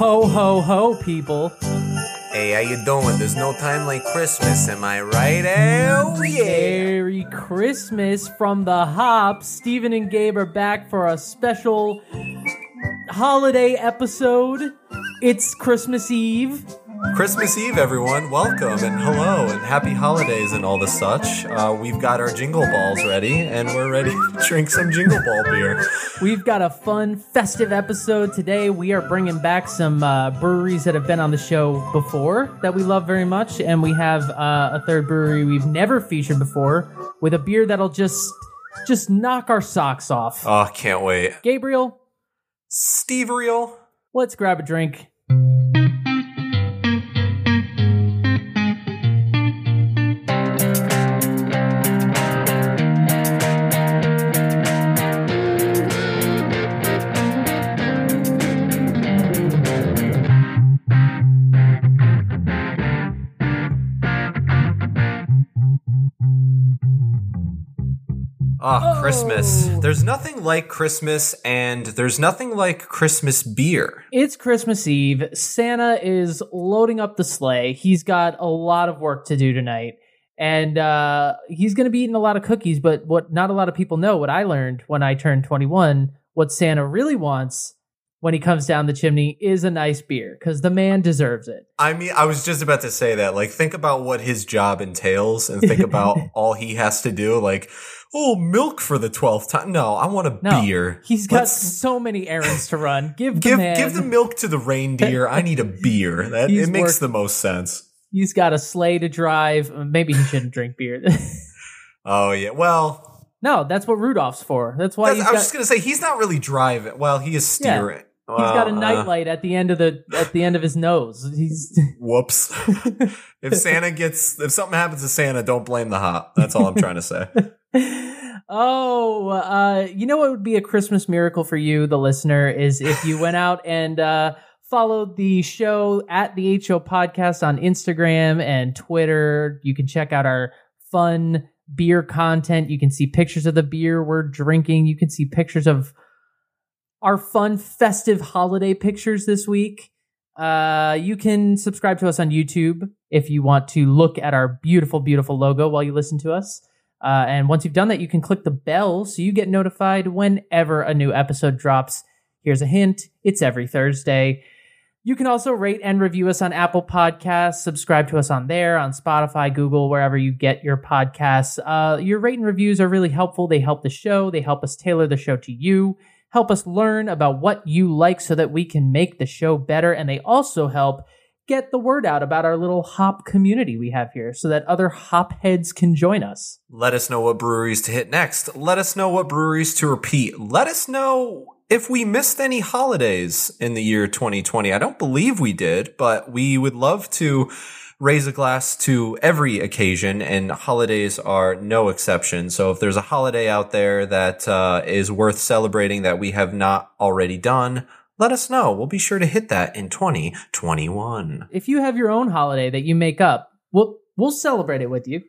Ho, ho, ho, people. Hey, how you doing? There's no time like Christmas, am I right? Oh yeah! Merry Christmas from the Hops. Stephen and Gabe are back for a special holiday episode. It's Christmas Eve. Christmas Eve, everyone. Welcome and hello and happy holidays and all the such. Uh, we've got our jingle balls ready and we're ready to drink some jingle ball beer. We've got a fun, festive episode today. We are bringing back some uh, breweries that have been on the show before that we love very much, and we have uh, a third brewery we've never featured before with a beer that'll just just knock our socks off. Oh, can't wait. Gabriel, Steve Reel. let's grab a drink. Oh, Oh. Christmas. There's nothing like Christmas and there's nothing like Christmas beer. It's Christmas Eve. Santa is loading up the sleigh. He's got a lot of work to do tonight. And uh, he's going to be eating a lot of cookies. But what not a lot of people know, what I learned when I turned 21, what Santa really wants when he comes down the chimney is a nice beer because the man deserves it. I mean, I was just about to say that. Like, think about what his job entails and think about all he has to do. Like, oh, milk for the 12th time. No, I want a No, beer. He's got Let's- so many errands to run. Give the give man, give the milk to the reindeer. I need a beer. That He's it makes work- the most sense. He's got a sleigh to drive. Maybe he shouldn't drink beer. Oh yeah. Well, no, that's what Rudolph's for. That's why that's- I was got, just gonna say he's not really driving. Well, he is Yeah. steering. He's got a Well, uh, nightlight at the end of the at the end of his nose. He's whoops. if Santa gets, if something happens to Santa, don't blame the hop. That's all I'm trying to say. oh, uh, you know what would be a Christmas miracle for you, the listener, is if you went out and uh, followed the show at the HO Podcast on Instagram and Twitter. You can check out our fun beer content. You can see pictures of the beer we're drinking. You can see pictures of our fun festive holiday pictures this week. Uh, you can subscribe to us on YouTube if you want to look at our beautiful, beautiful logo while you listen to us. Uh, and once you've done that, you can click the bell so you get notified whenever a new episode drops. Here's a hint it's every Thursday. You can also rate and review us on Apple Podcasts. Subscribe to us on there, on Spotify, Google, wherever you get your podcasts. Uh, your rate and reviews are really helpful. They help the show, they help us tailor the show to you, help us learn about what you like so that we can make the show better. And they also help get the word out about our little hop community we have here so that other hop heads can join us. Let us know what breweries to hit next. Let us know what breweries to repeat. Let us know if we missed any holidays in the year 2020. I don't believe we did, but we would love to raise a glass to every occasion and holidays are no exception. So if there's a holiday out there that uh, is worth celebrating that we have not already done, let us know. We'll be sure to hit that in 2021. If you have your own holiday that you make up, we'll we'll celebrate it with you.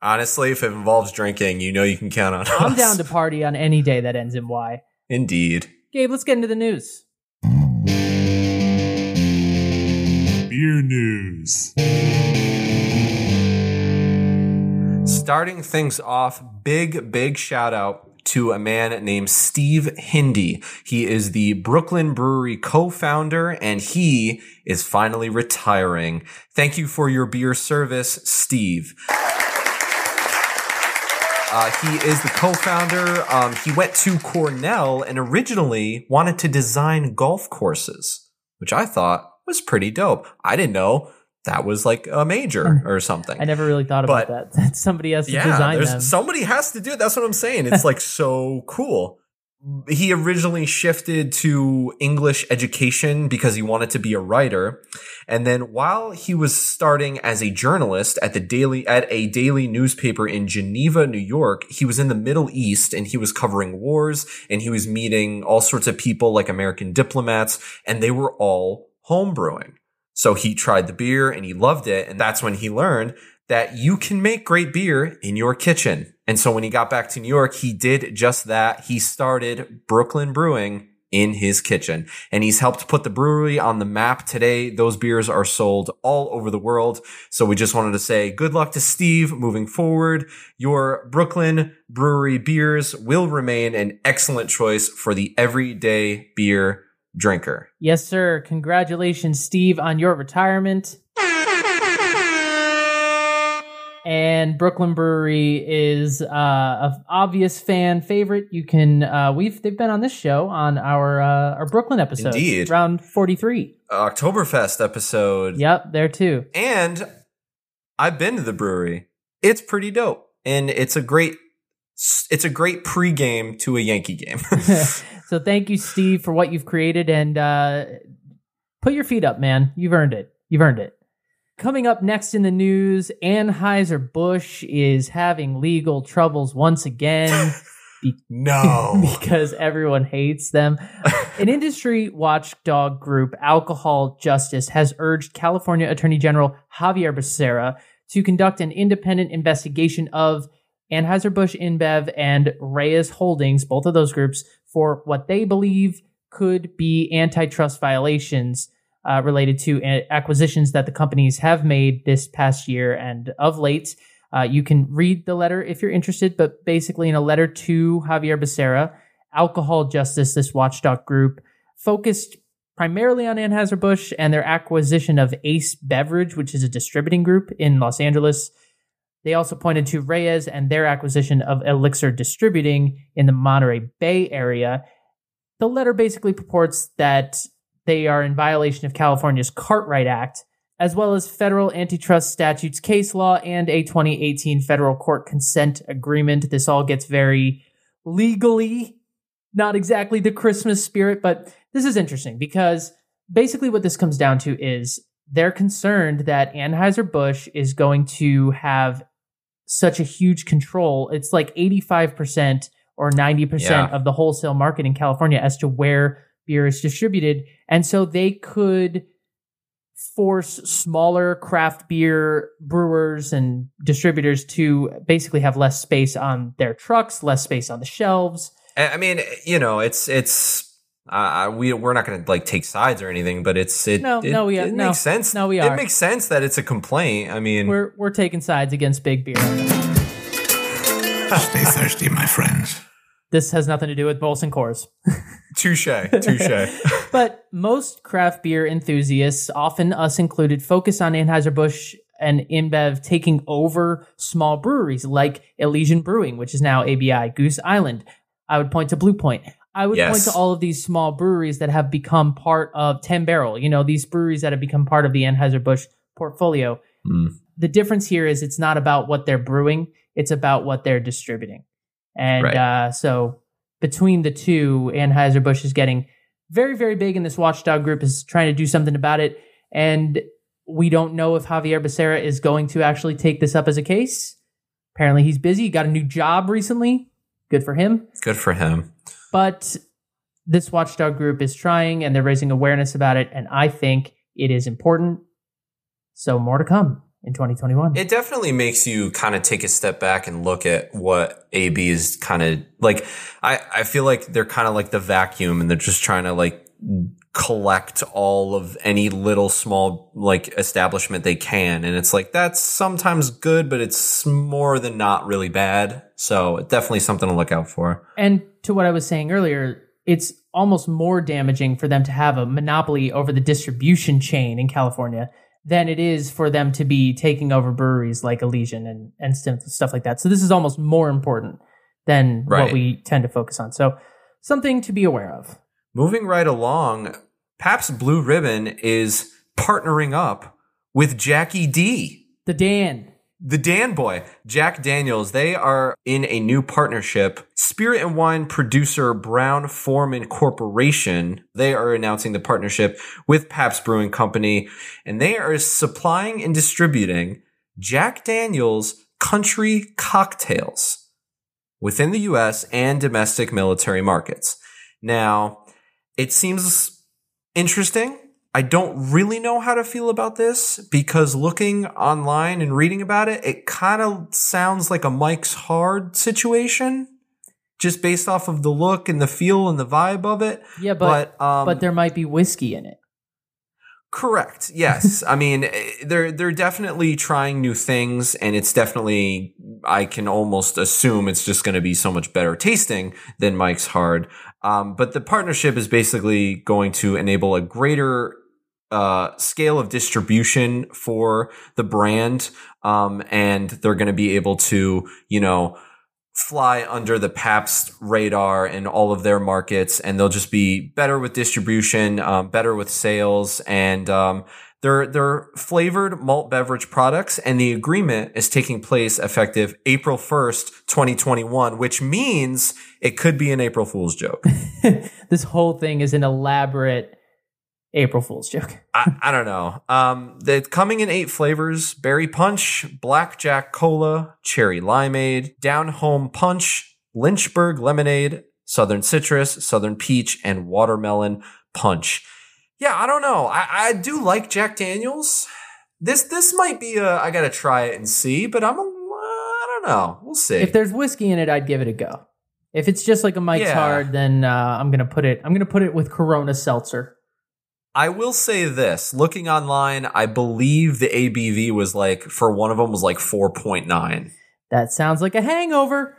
Honestly, if it involves drinking, you know you can count on us. I'm down to party on any day that ends in Y. Indeed. Gabe, let's get into the news. Beer news. Starting things off, big, big shout out to a man named Steve Hindy. He is the Brooklyn Brewery co-founder and he is finally retiring. Thank you for your beer service, Steve. Uh, he is the co-founder. Um, he went to Cornell and originally wanted to design golf courses, which I thought was pretty dope. I didn't know that was like a major or something. I never really thought about But- that. That somebody has to Yeah, design them. somebody has to do it. That's what I'm saying. It's like so cool. He originally shifted to English education because he wanted to be a writer. And then while he was starting as a journalist at the daily, at a daily newspaper in Geneva, New York, he was in the Middle East and he was covering wars and he was meeting all sorts of people like American diplomats and they were all homebrewing. So he tried the beer and he loved it. And that's when he learned that you can make great beer in your kitchen. And so when he got back to New York, he did just that. He started Brooklyn Brewing in his kitchen. And he's helped put the brewery on the map today. Those beers are sold all over the world. So we just wanted to say good luck to Steve moving forward. Your Brooklyn brewery beers will remain an excellent choice for the everyday beer drinker. Yes, sir. Congratulations, Steve, on your retirement. And Brooklyn Brewery is uh, a obvious fan favorite. You can uh, we've they've been on this show on our uh, our Brooklyn episode, Indeed. round forty three. Oktoberfest episode. Yep, there too. And I've been to the brewery. It's pretty dope. And it's a great it's a great pregame to a Yankee game. so thank you, Steve, for what you've created, and uh, put your feet up, man. You've earned it. You've earned it. Coming up next in the news, Anheuser Busch is having legal troubles once again no. because everyone hates them. An industry watchdog group, Alcohol Justice, has urged California Attorney General Xavier Becerra to conduct an independent investigation of Anheuser-Busch InBev and Reyes Holdings, both of those groups, for what they believe could be antitrust violations uh, related to a- acquisitions that the companies have made this past year and of late. Uh, you can read the letter if you're interested, but basically, in a letter to Xavier Becerra, Alcohol Justice, this watchdog group, focused primarily on Anheuser-Busch and their acquisition of Ace Beverage, which is a distributing group in Los Angeles. They also pointed to Reyes and their acquisition of Elixir Distributing in the Monterey Bay area. The letter basically purports that they are in violation of California's Cartwright Act, as well as federal antitrust statutes case law and a 2018 federal court consent agreement. This all gets very legally, not exactly the Christmas spirit, but this is interesting because basically what this comes down to is they're concerned that Anheuser-Busch is going to have such a huge control. It's like 85% or 90% Yeah. of the wholesale market in California as to where beer is distributed. And so they could force smaller craft beer brewers and distributors to basically have less space on their trucks, less space on the shelves. I I mean, you know, it's it's uh, we we're not going to like take sides or anything, but it's it No, it, no, we- it no. makes sense. No, we are. It makes sense that it's a complaint. I mean, We're we're taking sides against big beer. Stay thirsty, my friends. This has nothing to do with Molson Coors. touche, touche. But most craft beer enthusiasts, often us included, focus on Anheuser-Busch and InBev taking over small breweries like Elysian Brewing, which is now ABI, Goose Island. I would point to Blue Point. I would Yes. point to all of these small breweries that have become part of 10 Barrel, you know, these breweries that have become part of the Anheuser-Busch portfolio. Hmm. The difference here is it's not about what they're brewing, it's about what they're distributing. And Right. uh, so between the two, Anheuser-Busch is getting very, very big, and this watchdog group is trying to do something about it. And we don't know if Xavier Becerra is going to actually take this up as a case. Apparently, he's busy. He got a new job recently. Good for him. Good for him. But this watchdog group is trying and they're raising awareness about it. And I think it is important. So, more to come in 2021. It definitely makes you kind of take a step back and look at what AB is kind of like. I, I feel like they're kind of like the vacuum and they're just trying to like collect all of any little small like establishment they can. And it's like, that's sometimes good, but it's more than not really bad. So definitely something to look out for. And to what I was saying earlier, it's almost more damaging for them to have a monopoly over the distribution chain in California than it is for them to be taking over breweries like Elysian and, and stuff like that. So this is almost more important than what we tend to focus on. So something to be aware of. Moving right along, Pabst Blue Ribbon is partnering up with Jackie D. The Dan. The Dan Boy, Jack Daniels, they are in a new partnership. Spirit and wine producer Brown-Forman Corporation, they are announcing the partnership with Pabst Brewing Company, and they are supplying and distributing Jack Daniels country cocktails within the US and domestic military markets. Now, it seems interesting. I don't really know how to feel about this because looking online and reading about it, it kind of sounds like a Mike's Hard situation. just based off of the look and the feel and the vibe of it. Yeah, but But um, but there might be whiskey in it. Correct. Yes. I mean, eh, they're they're definitely trying new things, and it's definitely I can almost assume it's just going to be so much better tasting than Mike's Hard. Um, but the partnership is basically going to enable a greater uh, scale of distribution for the brand, um, and they're going to be able to, you know, fly under the Pabst radar in all of their markets, and they'll just be better with distribution, um, better with sales, and um, they're they're flavored malt beverage products, and the agreement is taking place effective April first, twenty twenty one, which means it could be an April Fool's joke. this whole thing is an elaborate April Fool's joke. I, I don't know. Um, they're coming in eight flavors: berry punch, blackjack cola, cherry limeade, down home punch, Lynchburg lemonade, southern citrus, southern peach, and watermelon punch. Yeah, I don't know. I, I do like Jack Daniels. This this might be a I gotta try it and see, but I'm a, I don't know. We'll see. If there's whiskey in it, I'd give it a go. If it's just like a Mike's Yeah. Hard, then uh, I'm gonna put it. I'm gonna put it with Corona Seltzer. I will say this: looking online, I believe the ABV was like for one of them was like four point nine. That sounds like a hangover.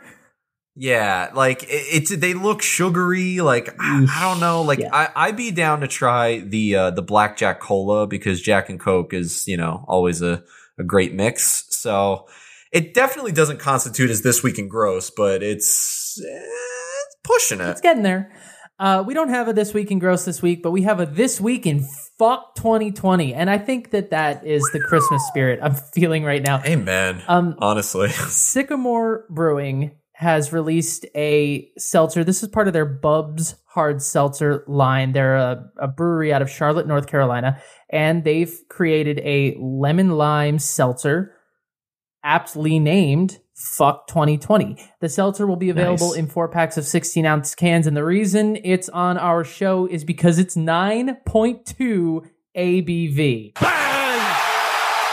Yeah, like it, it's they look sugary. Like I, I don't know. Like Yeah. I, I'd be down to try the uh, the blackjack cola because Jack and Coke is you know always a a great mix. So it definitely doesn't constitute as this week in gross, but it's, eh, it's pushing it. It's getting there. Uh, we don't have a this week in gross this week, but we have a this week in fuck 2020, and I think that that is the Christmas spirit I'm feeling right now. Amen. Um, Honestly, Sycamore Brewing has released a seltzer. This is part of their Bubs Hard Seltzer line. They're a, a brewery out of Charlotte, North Carolina, and they've created a lemon lime seltzer, aptly named Fuck 2020. The seltzer will be available Nice. in four packs of 16 ounce cans, and the reason it's on our show is because it's 9.2 ABV. Bang!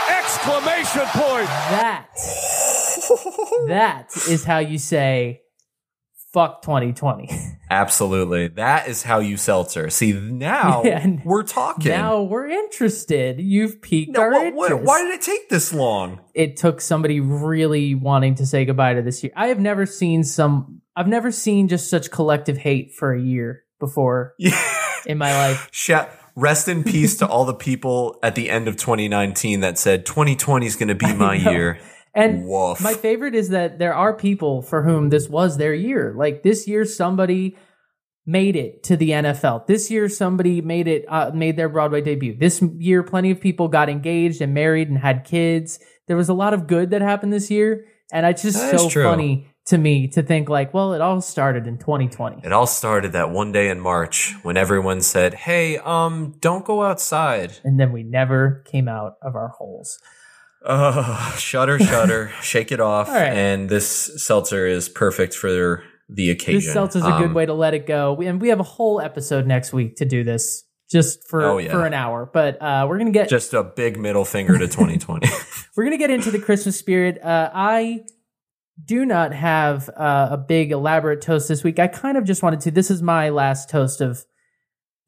Exclamation point! That that is how you say fuck 2020. absolutely. That is how you seltzer. See now Yeah, we're talking. now we're interested. You've piqued No, our what- what- interest. why did it take this long? it took somebody really wanting to say goodbye to this year. I have never seen some I've never seen just such collective hate for a year before in my life. Rest in peace to all the people at the end of 2019 that said 2020 is going to be my year. And Woof. my favorite is that there are people for whom this was their year. Like this year, somebody made it to the NFL. This year, somebody made it, uh, made their Broadway debut. This year, plenty of people got engaged and married and had kids. There was a lot of good that happened this year, and it's just That so funny to me to think like, well, it all started in 2020. It all started that one day in March when everyone said, "Hey, um, don't go outside." And then we never came out of our holes. Uh, shudder, shudder, shake it off. Right. And this seltzer is perfect for the occasion. This seltzer seltzer's a good Um, way to let it go. We, and we have a whole episode next week to do this just for, Oh, yeah. for an hour. But uh, we're going to get Just a big middle finger to 2020. we're going to get into the Christmas spirit. Uh, I do not have uh, a big elaborate toast this week. I kind of just wanted to. This is my last toast of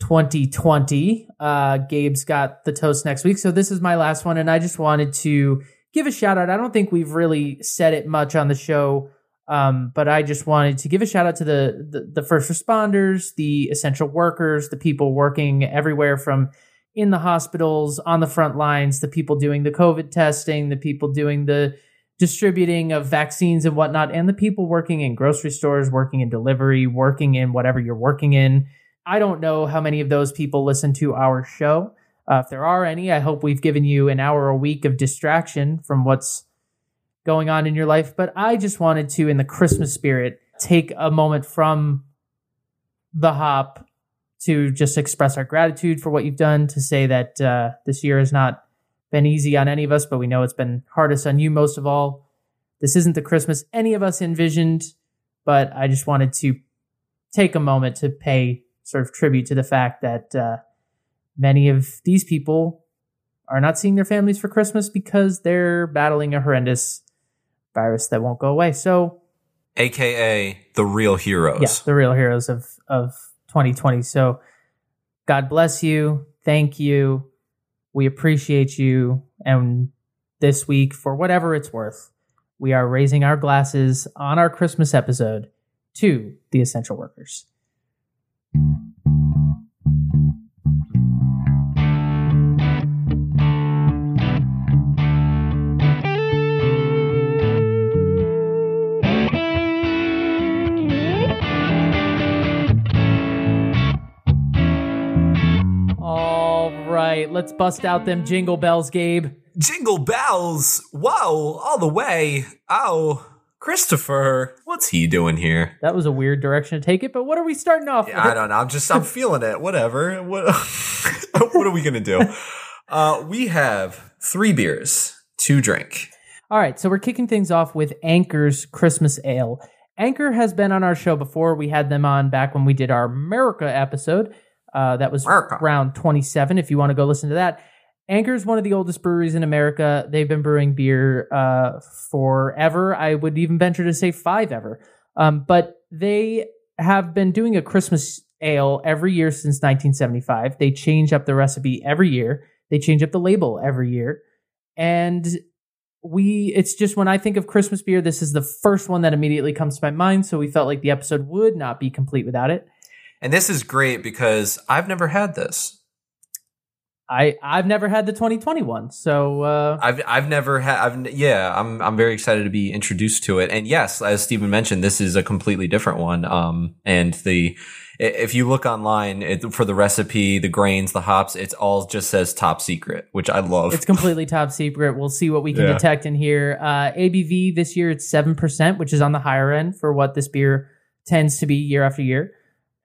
2020. Uh, Gabe's got the toast next week. So this is my last one. And I just wanted to give a shout out. I don't think we've really said it much on the show. Um, but I just wanted to give a shout out to the, the the first responders, the essential workers, the people working everywhere from in the hospitals, on the front lines, the people doing the COVID testing, the people doing the distributing of vaccines and whatnot, and the people working in grocery stores, working in delivery, working in whatever you're working in. I don't know how many of those people listen to our show. Uh, if there are any, I hope we've given you an hour a week of distraction from what's going on in your life. But I just wanted to, in the Christmas spirit, take a moment from the hop to just express our gratitude for what you've done, to say that uh, this year has not been easy on any of us, but we know it's been hardest on you most of all. This isn't the Christmas any of us envisioned, but I just wanted to take a moment to pay sort of tribute to the fact that uh, many of these people are not seeing their families for Christmas because they're battling a horrendous virus that won't go away. So aka the real heroes. Yeah, the real heroes of of 2020. So God bless you. Thank you. We appreciate you. And this week, for whatever it's worth, we are raising our glasses on our Christmas episode to the essential workers. All right, let's bust out them jingle bells, Gabe. Jingle bells! Whoa, all the way. Oh, Christopher, what's he doing here? That was a weird direction to take it, but what are we starting off with? I don't know. I'm just I'm feeling it. Whatever. What what are we gonna do? Uh, we have three beers to drink. All right, so we're kicking things off with Anchor's Christmas Ale. Anchor has been on our show before. We had them on back when we did our America episode. Uh, that was America. round 27, if you want to go listen to that. Anchor is one of the oldest breweries in America. They've been brewing beer uh, forever. I would even venture to say five ever. Um, but they have been doing a Christmas ale every year since 1975. They change up the recipe every year. They change up the label every year. And we it's just when I think of Christmas beer, this is the first one that immediately comes to my mind. So we felt like the episode would not be complete without it. And this is great because I've never had this. I I've never had the 2021, so uh, I've I've never had. I've yeah. I'm I'm very excited to be introduced to it. And yes, as Stephen mentioned, this is a completely different one. Um, and the if you look online it, for the recipe, the grains, the hops, it's all just says top secret, which I love. it's completely top secret. We'll see what we can Yeah. detect in here. Uh, ABV this year it's seven percent, which is on the higher end for what this beer tends to be year after year.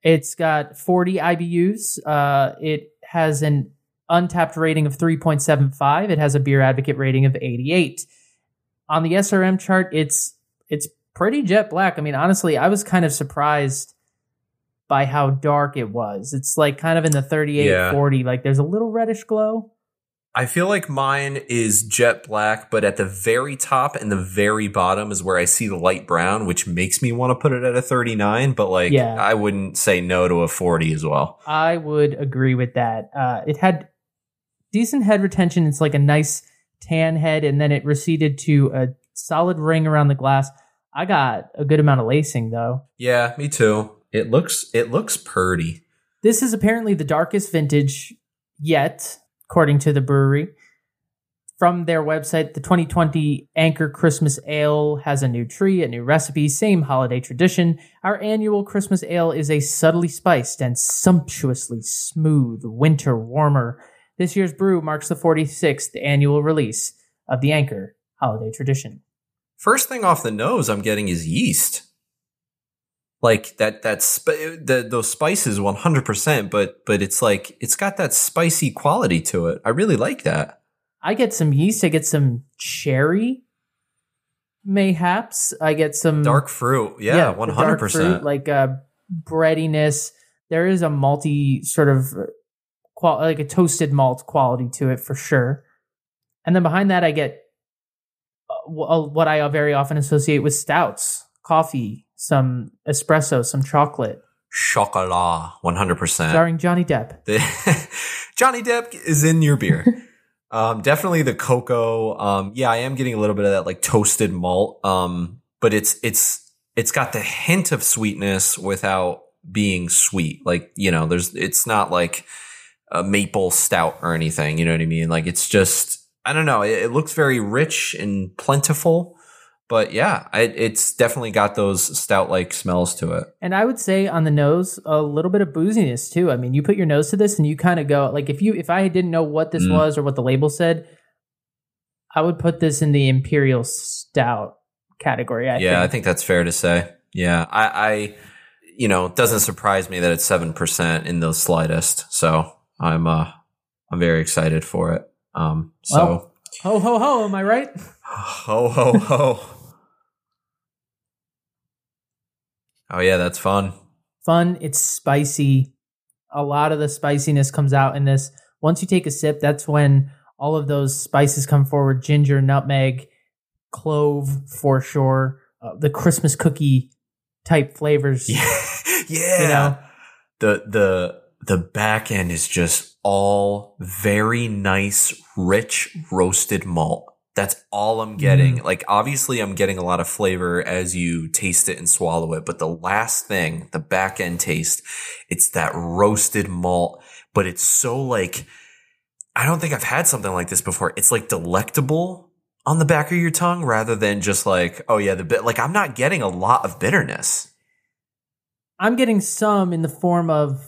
It's got 40 IBUs. Uh, it has an Untappd rating of 3.75. It has a beer advocate rating of 88. On the SRM chart, it's it's pretty jet black. I mean, honestly, I was kind of surprised by how dark it was. It's like kind of in the 38 Yeah. 40 like there's a little reddish glow. I feel like mine is jet black, but at the very top and the very bottom is where I see the light brown, which makes me want to put it at a 39. But like, Yeah. I wouldn't say no to a 40 as well. I would agree with that. Uh, it had decent head retention. It's like a nice tan head, and then it receded to a solid ring around the glass. I got a good amount of lacing though. Yeah, me too. It looks it looks purty. This is apparently the darkest vintage yet, according to the brewery. From their website, the 2020 Anchor Christmas Ale has a new tree, a new recipe, same holiday tradition. Our annual Christmas Ale is a subtly spiced and sumptuously smooth winter warmer. This year's brew marks the 46th annual release of the Anchor holiday tradition. First thing off the nose I'm getting is yeast. Like that that's sp- the, those spices 100%, but but it's like it's got that spicy quality to it. I really like that. I get some yeast, I get some cherry, mayhaps. I get some Dark fruit. Yeah, the 100%. fruit, like uh, breadiness. There is a multi sort of qual- like a toasted malt quality to it for sure. And then behind that, I get uh, wh- what I very often associate with stouts, coffee, some espresso, some chocolate, Chocolat, 100%. starring Johnny Depp. Johnny Depp is in your beer. um, definitely the cocoa. Um, yeah, I am getting a little bit of that like toasted malt. Um, but it's it's it's got the hint of sweetness without being sweet. Like you know, there's it's not like a maple stout or anything. You know what I mean? Like it's just I don't know. It, it looks very rich and plentiful. But yeah, it, it's definitely got those stout like smells to it. And I would say on the nose, a little bit of booziness too. I mean, you put your nose to this and you kind of go like if you if I didn't know what this Mm. was or what the label said, I would put this in the imperial stout category. I yeah, think. I think that's fair to say. Yeah, I, I, you know, it doesn't surprise me that it's seven percent in the slightest. So I'm, uh, I'm very excited for it. Um, so Well- Ho ho ho! Am I right? ho ho ho. oh yeah, that's fun. Fun. It's spicy. A lot of the spiciness comes out in this. Once you take a sip, that's when all of those spices come forward: ginger, nutmeg, clove for sure. uh, the Christmas cookie type flavors. Yeah. yeah. You know? The the the back end is just all very nice, rich roasted malt. That's all I'm getting. Mm. Like obviously I'm getting a lot of flavor as you taste it and swallow it, but the last thing, the back end taste, it's that roasted malt, but it's so like I don't think I've had something like this before. It's like delectable on the back of your tongue rather than just like, oh yeah, the bit like I'm not getting a lot of bitterness. I'm getting some in the form of,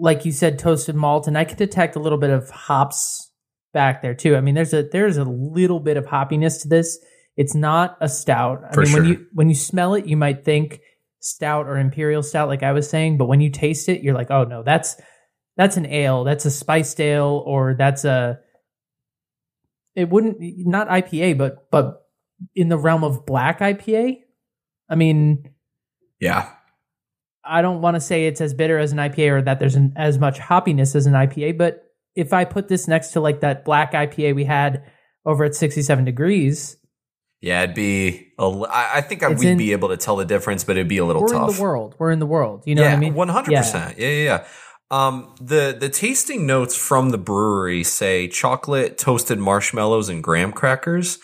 like you said, toasted malt, and I can detect a little bit of hops back there too. I mean, there's a there's a little bit of hoppiness to this. It's not a stout. I For mean, when you when you smell it, you might think stout or imperial stout, like I was saying, but when you taste it, you're like, oh no, that's that's an ale, that's a spiced ale, or that's a it wouldn't not IPA, but but in the realm of black IPA. I mean, Yeah. I don't want to say it's as bitter as an IPA or that there's an, as much hoppiness as an IPA, but if I put this next to like that black IPA we had over at 67 degrees, Yeah, it'd be. A, I think I, we'd in- be able to tell the difference, but it'd be a little we're tough. in the world. We're in the world. You know yeah, what I mean? One hundred percent. Yeah, yeah, yeah. Um, the the tasting notes from the brewery say chocolate, toasted marshmallows, and graham crackers.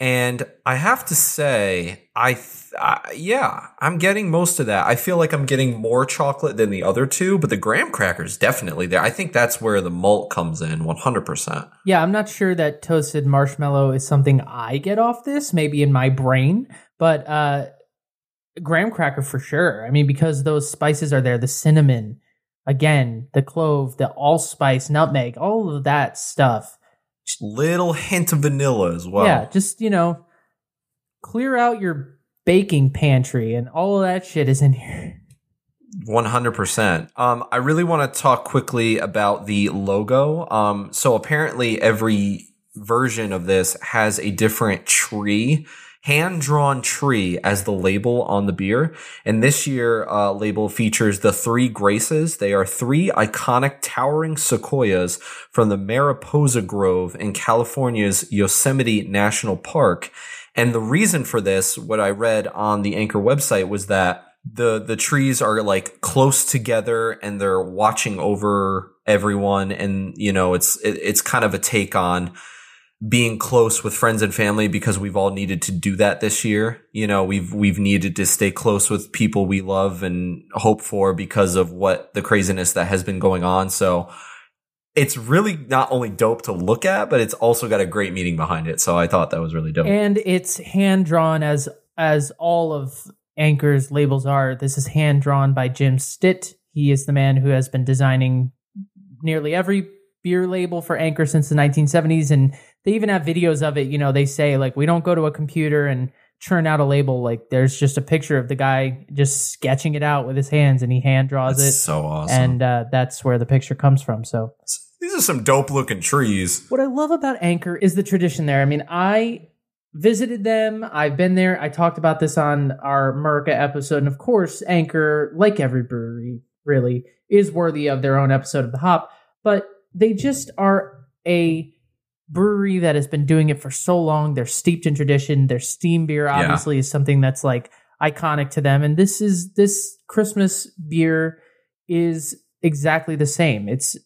And I have to say, I, I yeah, I'm getting most of that. I feel like I'm getting more chocolate than the other two, but the graham crackers definitely there. I think that's where the malt comes in, one hundred percent. Yeah, I'm not sure that toasted marshmallow is something I get off this, maybe in my brain, but uh graham cracker for sure. I mean, because those spices are there, the cinnamon, again, the clove, the allspice, nutmeg, all of that stuff. Little hint of vanilla as well. Yeah, just, you know, clear out your baking pantry and all of that shit is in here. One hundred percent. Um, I really want to talk quickly about the logo. Um, so apparently every version of this has a different tree, hand drawn tree as the label on the beer. And this year, uh, label features the three graces. They are three iconic towering sequoias from the Mariposa Grove in California's Yosemite National Park. And the reason for this, what I read on the Anchor website was that the the trees are like close together and they're watching over everyone. And you know it's it, it's kind of a take on being close with friends and family because we've all needed to do that this year. You know we've we've needed to stay close with people we love and hope for because of what the craziness that has been going on. So it's really not only dope to look at but it's also got a great meaning behind it so i thought that was really dope And it's hand drawn as as all of Anchor's labels are. This is hand drawn by Jim Stitt. He is the man who has been designing nearly every beer label for Anchor since the 1970s and they even have videos of it, you know, they say like we don't go to a computer and churn out a label like there's just a picture of the guy just sketching it out with his hands and he hand draws That's it so awesome and uh, that's where the picture comes from. So these are some dope looking trees what I love about Anchor is the tradition there. I mean, I visited them. I've been there. I talked about this on our America episode. And of course, Anchor, like every brewery, really is worthy of their own episode of the hop. But they just are a brewery that has been doing it for so long. They're steeped in tradition. Their steam beer obviously is something that's like iconic to them. And this is this Christmas beer is exactly the same. It's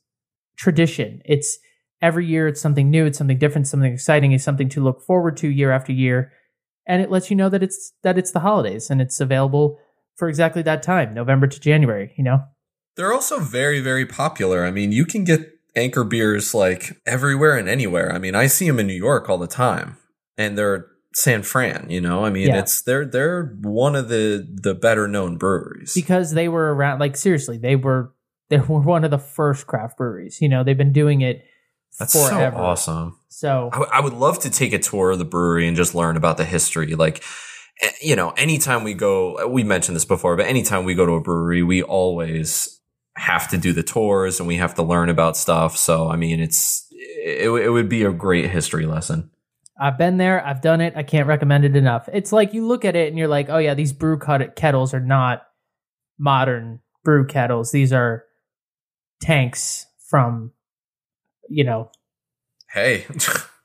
tradition. It's every year it's something new, it's something different, something exciting, it's something to look forward to year after year. And it lets you know that it's that it's the holidays and it's available for exactly that time, November to January, you know? They're also very, very popular. I mean, you can get Anchor beers like everywhere and anywhere. I mean, I see them in New York all the time, and they're San Fran. You know, I mean, Yeah. it's they're they're one of the the better known breweries. Because they were around like seriously, they were they were one of the first craft breweries. You know, they've been doing it That's forever. so awesome. So I, w- I would love to take a tour of the brewery and just learn about the history. Like, eh, you know, anytime we go, we mentioned this before, but anytime we go to a brewery, we always have to do the tours and we have to learn about stuff. So, I mean, it's, it, it would be a great history lesson. I've been there, I've done it, I can't recommend it enough. It's like you look at it and you're like, oh yeah, these brew kettles are not modern brew kettles. These are tanks from, you know, Hey,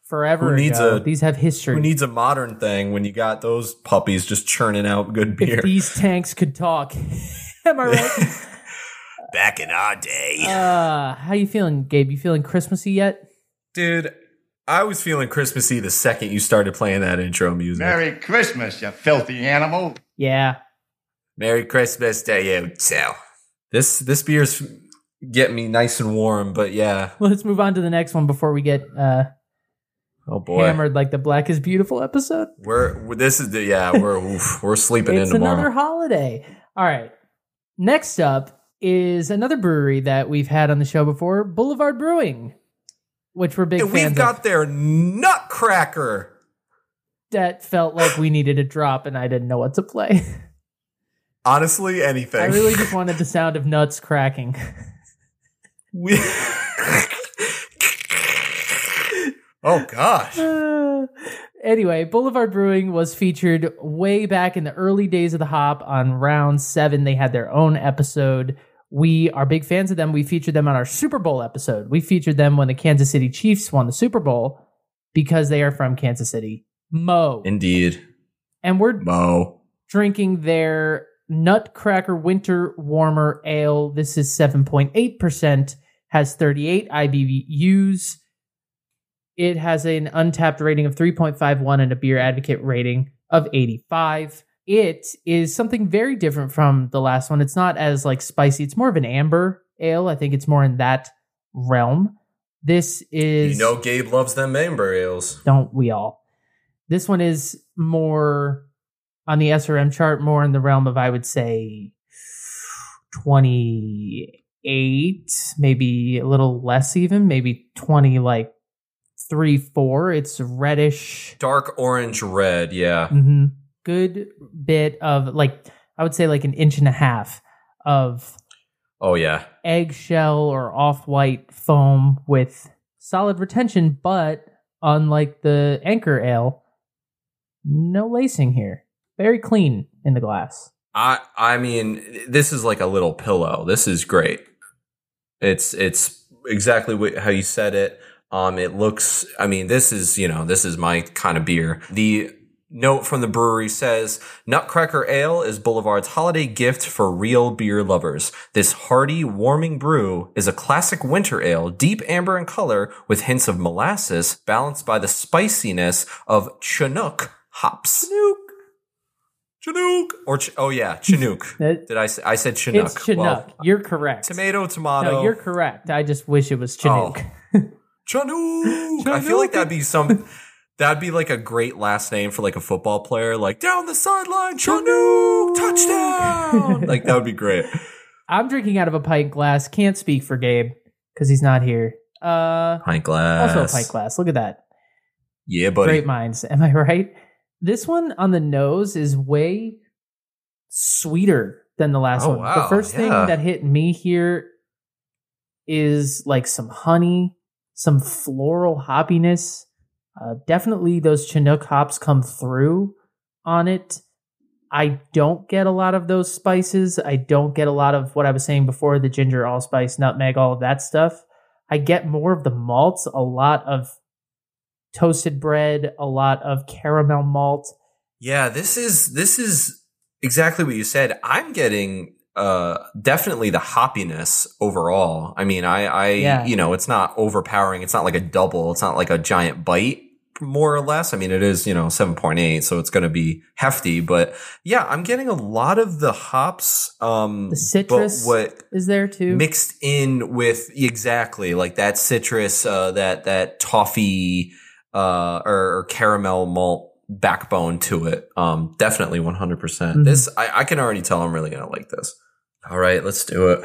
forever Who needs ago. a- these have history. Who needs a modern thing when you got those puppies just churning out good beer? if these tanks could talk. Am I right? Back in our day. uh, how you feeling, Gabe? You feeling Christmassy yet? Dude, I was feeling Christmassy the second you started playing that intro music. Merry Christmas, you filthy animal. Yeah. Merry Christmas to you too. This this beer's getting me nice and warm, but yeah. Let's move on to the next one before we get uh, Oh boy. hammered like the Black is Beautiful episode. We're, we're- this is the yeah, we're oof, we're sleeping it's in tomorrow. another holiday. All right. Next up is another brewery that we've had on the show before, Boulevard Brewing, which we're big and fans we've got of. their nutcracker. That felt like we needed a drop, and I didn't know what to play. Honestly, anything. I really just wanted the sound of nuts cracking. We- oh gosh. Uh, anyway, Boulevard Brewing was featured way back in the early days of the hop on round seven. They had their own episode. We are big fans of them. We featured them on our Super Bowl episode. We featured them when the Kansas City Chiefs won the Super Bowl because they are from Kansas City. Mo. Indeed. and we're Mo. drinking their Nutcracker Winter Warmer Ale. This is 7.8%, has 38 IBUs. It has an Untappd rating of 3.51 and a beer advocate rating of 85. It is something very different from the last one. It's not as like spicy. It's more of an amber ale. I think it's more in that realm. This is You know Gabe loves them amber ales. don't we all? This one is more on the SRM chart, more in the realm of I would say twenty eight, maybe a little less even, maybe twenty like three, four. It's reddish. Dark orange red, yeah. hmm Good bit of like I would say like an inch and a half of Oh yeah. eggshell or off-white foam with solid retention, but unlike the Anchor Ale, no lacing here. Very clean in the glass. I I mean, this is like a little pillow. This is great. It's it's exactly what, how you said it. Um, it looks. I mean, this is you know this is my kind of beer. The note from the brewery says Nutcracker Ale is Boulevard's holiday gift for real beer lovers. This hearty, warming brew is a classic winter ale, deep amber in color with hints of molasses, balanced by the spiciness of Chinook hops. Chinook. Chinook. Or ch- oh yeah, Chinook. Did I say I said Chinook? It's Chinook. Well, you're correct. tomato, tomato. No, you're correct. I just wish it was Chinook. Oh. Chinook. I feel like that'd be some. That'd be like a great last name for like a football player, like down the sideline, Chinook, touchdown. like that would be great. I'm drinking out of a pint glass. Can't speak for Gabe because he's not here. Uh, Pint glass. also a pint glass. Look at that. Yeah, buddy. Great minds. Am I right? This one on the nose is way sweeter than the last Oh, one. The wow. first thing that hit me here is like some honey, some floral hoppiness. Uh, definitely those Chinook hops come through on it. I don't get a lot of those spices. I don't get a lot of what I was saying before the ginger, allspice, nutmeg, all of that stuff. I get more of the malts, a lot of toasted bread, a lot of caramel malt. Yeah, this is this is exactly what you said. I'm getting uh definitely the hoppiness overall. I mean, I I Yeah. you know, it's not overpowering. It's not like a double. It's not like a giant bite more or less. I mean, it is, you know, 7.8, so it's going to be hefty, but yeah, I'm getting a lot of the hops um The citrus what is there too. mixed in with exactly like that citrus uh that that toffee uh or, or caramel malt backbone to it um definitely 100% Mhm. this I, I can already tell i'm really gonna like this all right let's do it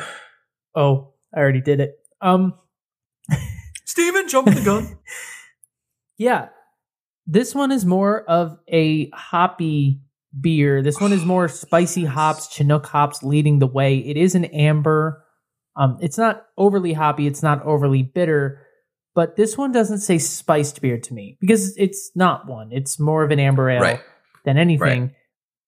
oh, I already did it. Um, steven jump the gun yeah, this one is more of a hoppy beer. This one is more spicy hops, Chinook hops leading the way. It is an amber. Um, it's not overly hoppy. It's not overly bitter. But this one doesn't say spiced beer to me because it's not one. It's more of an amber ale Right. than anything.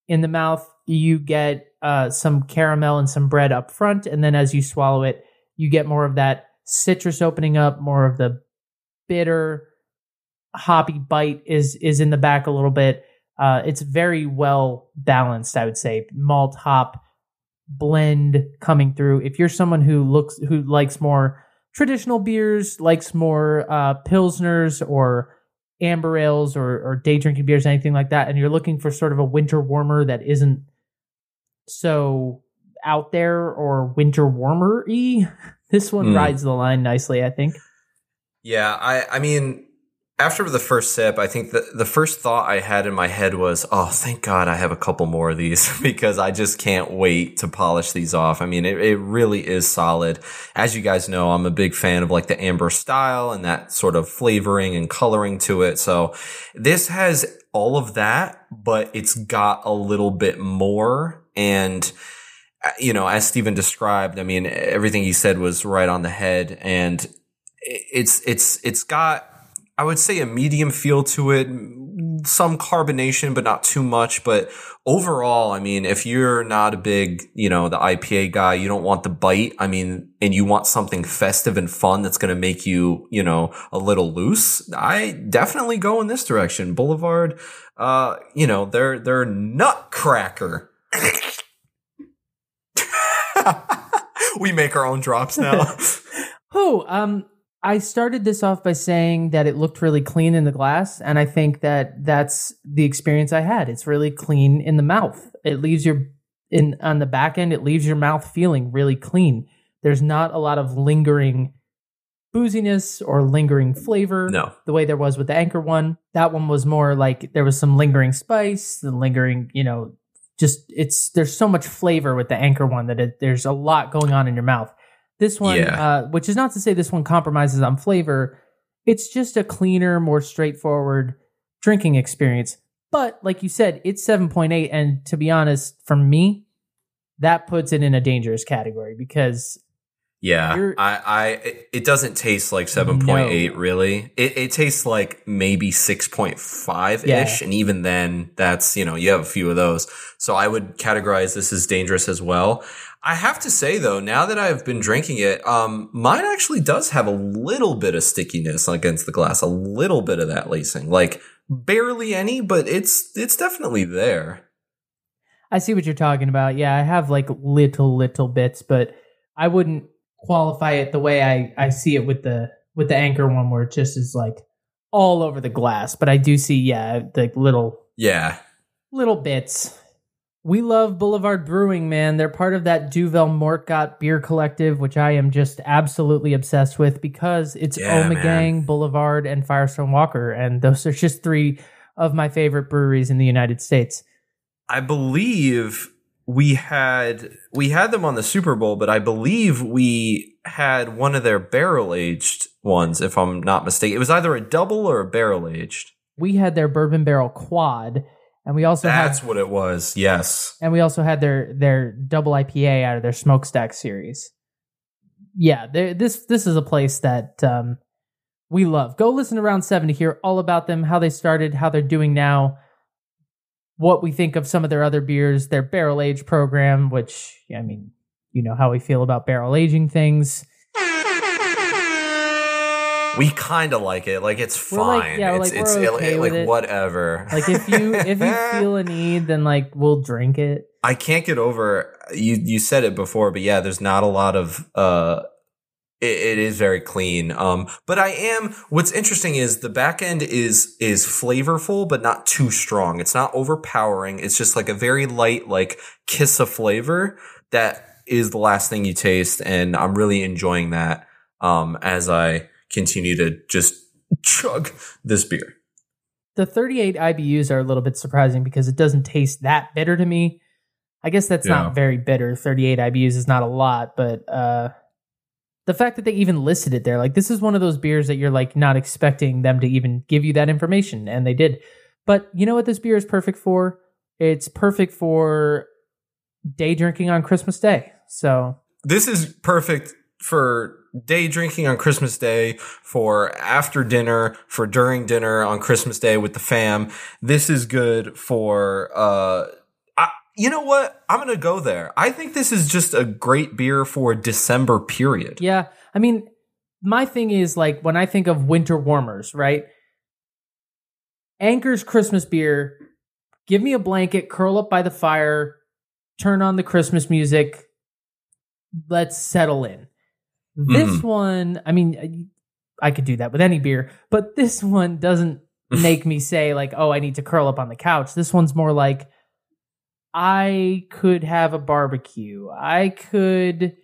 In the mouth, you get uh, some caramel and some bread up front, and then as you swallow it, you get more of that citrus opening up, more of the bitter hoppy bite is is in the back a little bit. Uh, it's very well balanced, I would say. Malt hop blend coming through. If you're someone who looks who likes more traditional beers, likes more uh, pilsners or amber ales or, or day drinking beers, anything like that, and you're looking for sort of a winter warmer that isn't so out there or winter warmer y, this one Mm. rides the line nicely, I think. Yeah, I I mean after the first sip, I think the the first thought I had in my head was, "Oh, thank God I have a couple more of these because I just can't wait to polish these off." I mean, it, it really is solid. As you guys know, I'm a big fan of like the amber style and that sort of flavoring and coloring to it. So this has all of that, but it's got a little bit more and uh, you know, as Stephen described, I mean, everything he said was right on the head and it's it's it's got I would say a medium feel to it, some carbonation, but not too much. But overall, I mean, if you're not a big, you know, the IPA guy, you don't want the bite. I mean, and you want something festive and fun that's going to make you, you know, a little loose. I definitely go in this direction. Boulevard, uh, you know, they're they're nutcracker. we make our own drops now. Oh, um, I started this off by saying that it looked really clean in the glass, and I think that that's the experience I had. It's really clean in the mouth. It leaves your in on the back end. It leaves your mouth feeling really clean. There's not a lot of lingering booziness or lingering flavor. no. the way there was with the anchor one. That one was more like there was some lingering spice, the lingering, you know, just it's there's so much flavor with the anchor one that it, there's a lot going on in your mouth. This one, Yeah. uh, which is not to say this one compromises on flavor, it's just a cleaner, more straightforward drinking experience. But like you said, it's 7.8. And to be honest, for me, that puts it in a dangerous category because Yeah, You're- I, I, it- doesn't taste like seven point eight. No. Really, it, it tastes like maybe six point five ish, and even then, that's you know you have a few of those. So I would categorize this as dangerous as well. I have to say though, now that I've been drinking it, um, mine actually does have a little bit of stickiness against the glass, a little bit of that lacing, like barely any, but it's it's definitely there. I see what you're talking about. Yeah, I have like little little bits, but I wouldn't qualify it the way I I see it with the with the anchor one where it just is like all over the glass. But I do see yeah, like little Yeah, little bits. We love Boulevard Brewing, man. They're part of that Duvel Moortgat beer collective, which I am just absolutely obsessed with because it's Yeah, Omegang. Boulevard, and Firestone Walker. And those are just three of my favorite breweries in the United States. I believe we had we had them on the Super Bowl, but I believe we had one of their barrel aged ones, if I'm not mistaken. It was either a double or a barrel aged. we had their bourbon barrel quad and we also That's had what it was. Yes. and we also had their their double IPA out of their smokestack series. Yeah, this this is a place that um, we love. Go listen to round seven to hear all about them, how they started, how they're doing now, what we think of some of their other beers, their barrel age program, which I mean, you know how we feel about barrel aging things. We kind of like it. Like it's We're like- fine. yeah, it's like, it's okay it- with like it. whatever. Like if you if you feel a need, then like we'll drink it. I can't get over you. You said it before, but yeah, there's not a lot of. uh it, it is very clean. Um, but I am. What's interesting is the back end is is flavorful, but not too strong. It's not overpowering. It's just like a very light, like kiss of flavor that is the last thing you taste, and I'm really enjoying that. Um, as I continue to just chug this beer. the 38 IBUs are a little bit surprising because it doesn't taste that bitter to me. I guess that's Yeah. not very bitter. 38 IBUs is not a lot, but uh the fact that they even listed it there, like this is one of those beers that you're like not expecting them to even give you that information, and they did. But you know what this beer is perfect for? It's perfect for day drinking on Christmas Day. So this is perfect for day drinking on Christmas Day, for after dinner, for during dinner on Christmas Day with the fam. This is good for, uh, you know what? I'm going to go there. I think this is just a great beer for December period. Yeah, I mean, my thing is like when I think of winter warmers, right? Anchor's Christmas beer. Give me a blanket, curl up by the fire, turn on the Christmas music. Let's settle in. This Mhm. one, I mean, I could do that with any beer, but this one doesn't make me say like, "Oh, I need to curl up on the couch." This one's more like I could have a barbecue. I could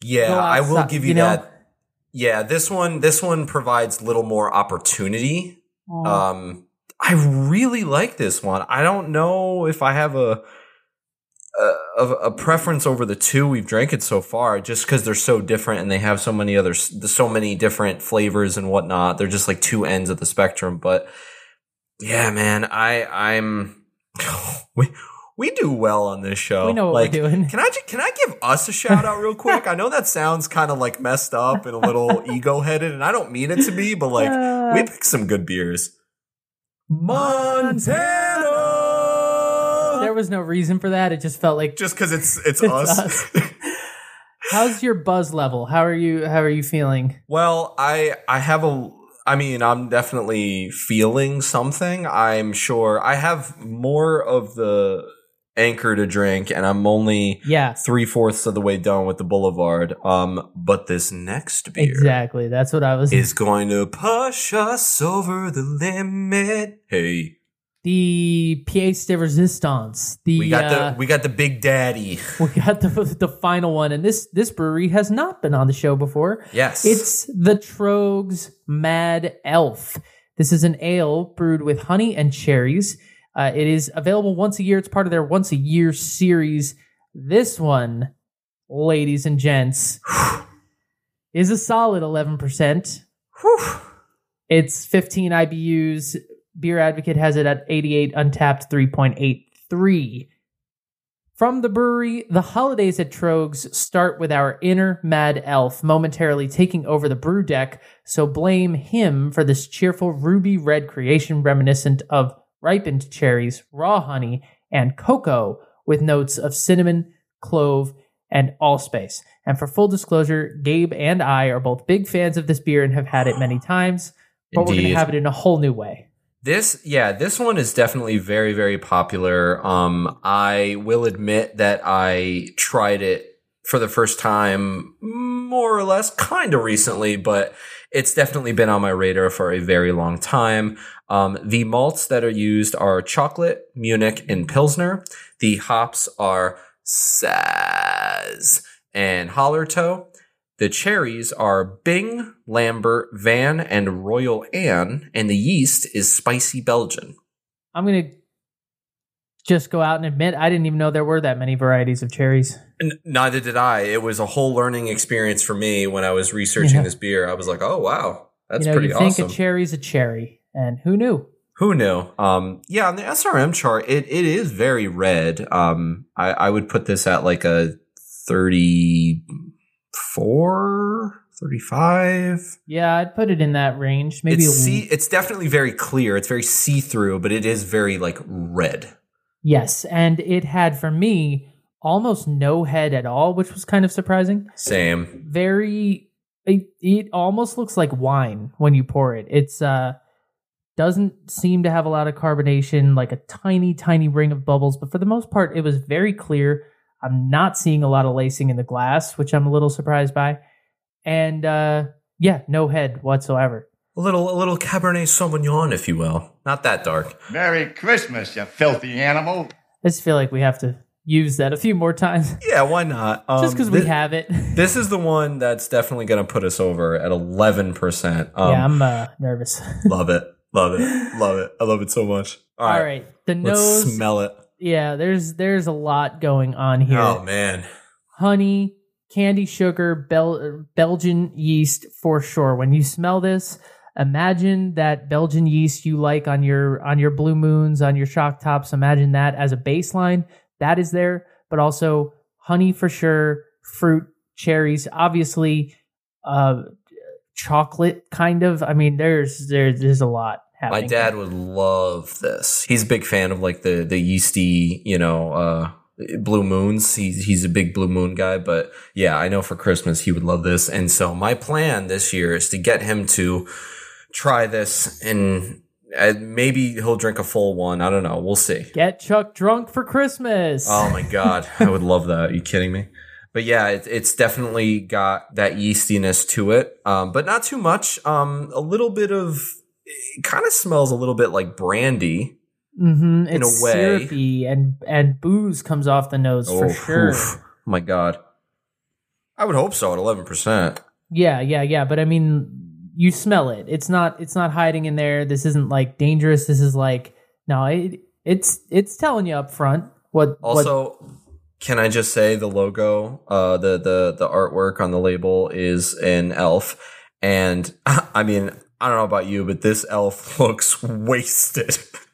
Yeah, I will give you, know? that. Yeah, this one this one provides little more opportunity. Um I really like this one. I don't know if I have a a, a preference over the two we've drank it so far, just because they're so different and they have so many other so many different flavors and whatnot. They're just like two ends of the spectrum. But yeah, man, I I'm we we do well on this show. We know what like, we're doing. Can I can I give us a shout out real quick? I know that sounds kind of like messed up and a little ego headed, and I don't mean it to be, but like Uh, we picked some good beers. Montana. there was no reason for that. It just felt like Just because it's it's, It's us. us. How's your buzz level? How are you how are you feeling? well, I I have a. I mean, I'm definitely feeling something. I'm sure I have more of the anchor to drink, and I'm only Yeah. three fourths of the way done with the Boulevard. Um, but this next beer Exactly. That's what I was is going to push us over the limit. Hey, the pièce de résistance. The we got uh, the we got the big daddy. we got the the final one, and this this brewery has not been on the show before. Yes, It's the Tröegs Mad Elf. This is an ale brewed with honey and cherries. Uh, it is available once a year. It's part of their once a year series. This one, ladies and gents, is a solid 11%. It's 15 IBUs. Beer Advocate has it at 88, Untappd 3.83. From the brewery, the holidays at Tröegs start with our inner mad elf momentarily taking over the brew deck, so blame him for this cheerful ruby red creation reminiscent of ripened cherries, raw honey, and cocoa with notes of cinnamon, clove, and allspice. And for full disclosure, Gabe and I are both big fans of this beer and have had it many times, but we're going to have it in a whole new way. This, yeah, this one is definitely very, very popular. Um, I will admit that I tried it for the first time more or less kind of recently, but it's definitely been on my radar for a very long time. Um, the malts that are used are chocolate, Munich, and Pilsner. The hops are Saaz and Hallertau. The cherries are Bing, Lambert, Van, and Royal Anne, and the yeast is Spicy Belgian. I'm going to just go out and admit I didn't even know there were that many varieties of cherries. N- neither did I. It was a whole learning experience for me when I was researching Yeah. this beer. I was like, oh wow, that's you know, pretty you think awesome. a cherry's a cherry, and who knew? Who knew? Um, yeah, on the SRM chart, it, it is very red. Um, I, I would put this at like a 34, 35. Yeah, I'd put it in that range. Maybe it's see, it's definitely very clear. It's very see through, but it is very like red. Yes, and it had for me almost no head at all, which was kind of surprising. Same. Very, it, it almost looks like wine when you pour it. It's uh doesn't seem to have a lot of carbonation, like a tiny, tiny ring of bubbles, but for the most part, it was very clear. I'm not seeing a lot of lacing in the glass, which I'm a little surprised by. And uh yeah, no head whatsoever. A little, a little Cabernet Sauvignon, if you will. Not that dark. Merry Christmas, you filthy animal. I just feel like we have to use that a few more times Yeah, why not? Um, just because we have it. This is the one that's definitely going to put us over at 11%. Um, yeah, I'm uh, nervous. love it. Love it. Love it. I love it so much. All right. the Let's nose. smell it. yeah, there's there's a lot going on here. Oh, man. honey, candy sugar, Bel- Belgian yeast for sure. When you smell this, imagine that Belgian yeast you like on your on your blue moons, on your shock tops. Imagine that as a baseline. That is there, but also honey for sure, fruit, cherries, obviously, uh, chocolate kind of. I mean, there's there's there's a lot My dad would love this. He's a big fan of like the, the yeasty, you know, uh, blue moons. He's, he's a big blue moon guy, but yeah, I know for Christmas he would love this. And so my plan this year is to get him to try this and And maybe he'll drink a full one. I don't know. We'll see. Get Chuck drunk for Christmas. Oh my god, I would love that. Are you kidding me? But yeah, it, it's definitely got that yeastiness to it, um, but not too much. Um, a little bit of it kind of smells a little bit like brandy. hmm in a way. syrupy and and booze comes off the nose for sure. Oh, oof. Oh my god, I would hope so at eleven percent. Yeah, yeah, yeah. But I mean, you smell it. It's not. It's not hiding in there. This isn't like dangerous. This is like no. It, it's it's telling you up front what. what Also, can I just say the logo, uh, the the the artwork on the label is an elf, and I mean I don't know about you, but this elf looks wasted.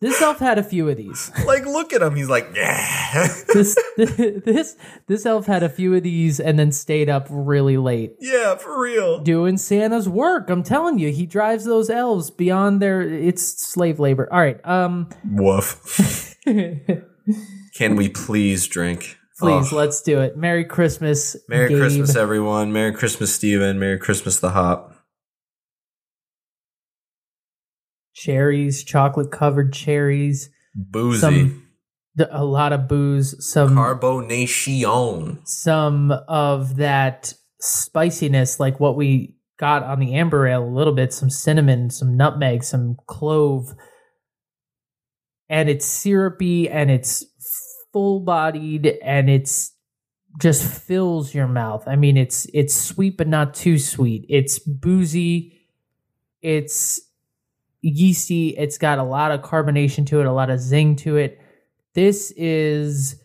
this elf had a few of these. like look at him, he's like yeah, This this this elf had a few of these and then stayed up really late yeah for real. doing Santa's work. I'm telling you, he drives those elves beyond their. It's slave labor. All right. Um. Woof. Can we please drink? Please, Oh. let's do it. Merry Christmas. Merry Gabe. Christmas, everyone. Merry Christmas, Stephen. Merry Christmas, the hop. Cherries, chocolate covered cherries. Boozy. Some a lot of booze, some Carbonation. some of that spiciness, like what we got on the amber ale, a little bit, some cinnamon, some nutmeg, some clove, and it's syrupy and it's full bodied and it's just fills your mouth. I mean, it's it's sweet but not too sweet. It's boozy. It's yeasty. It's got a lot of carbonation to it, a lot of zing to it. This is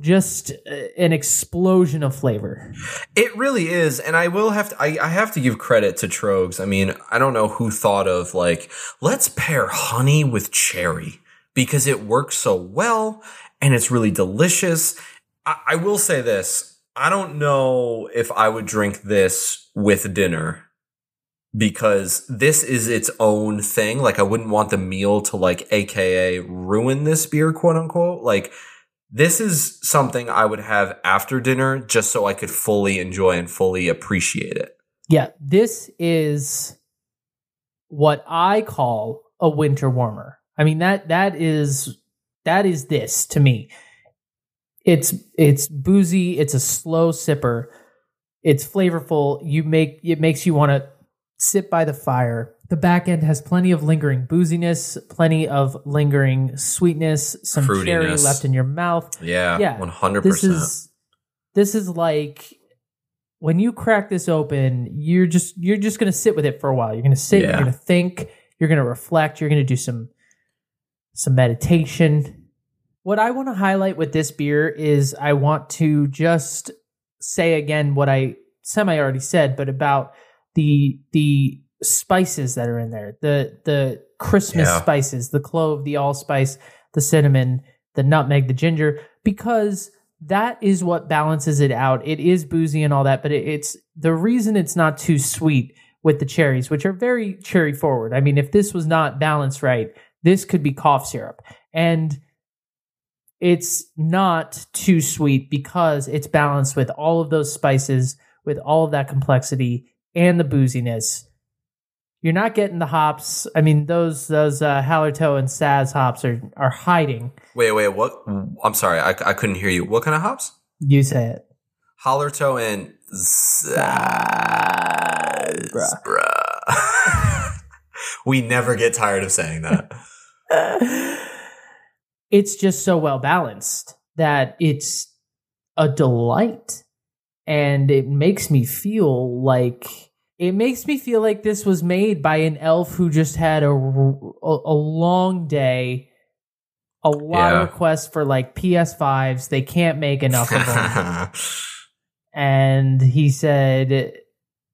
just uh, an explosion of flavor. It really is, and I will have to. I, I have to give credit to Tröegs. I mean, I don't know who thought of like let's pair honey with cherry because it works so well and it's really delicious. I, I will say this: I don't know if I would drink this with dinner because this is its own thing. Like, I wouldn't want the meal to like, AKA, ruin this beer, quote unquote. Like. This is something I would have after dinner just so I could fully enjoy and fully appreciate it. Yeah, this is what I call a winter warmer. I mean that that is that is this to me. It's it's boozy, it's a slow sipper. It's flavorful. You make it makes you want to sit by the fire. The back end has plenty of lingering booziness, plenty of lingering sweetness, some cherry left in your mouth. Yeah, Yeah, one hundred This percent. is this is like when you crack this open, you're just you're just gonna sit with it for a while. You're gonna sit, Yeah. you're gonna think, you're gonna reflect, you're gonna do some some meditation. What I want to highlight with this beer is I want to just say again what I semi already said, but about the the spices that are in there. The the Christmas Yeah. spices, the clove, the allspice, the cinnamon, the nutmeg, the ginger, because that is what balances it out. It is boozy and all that, but it, it's the reason it's not too sweet with the cherries, which are very cherry forward. I mean, if this was not balanced right, this could be cough syrup. And it's not too sweet because it's balanced with all of those spices, with all of that complexity and the booziness. You're not getting the hops. I mean, those those uh, Hallertau and Saaz hops are are hiding. Wait, wait, what? I'm sorry, I, I couldn't hear you. What kind of hops? You say it. Hallertau and Zazbra. we never get tired of saying that. it's just so well balanced that it's a delight and it makes me feel like it makes me feel like this was made by an elf who just had a, a, a long day a lot Yeah. of requests for like ps5s they can't make enough of them and he said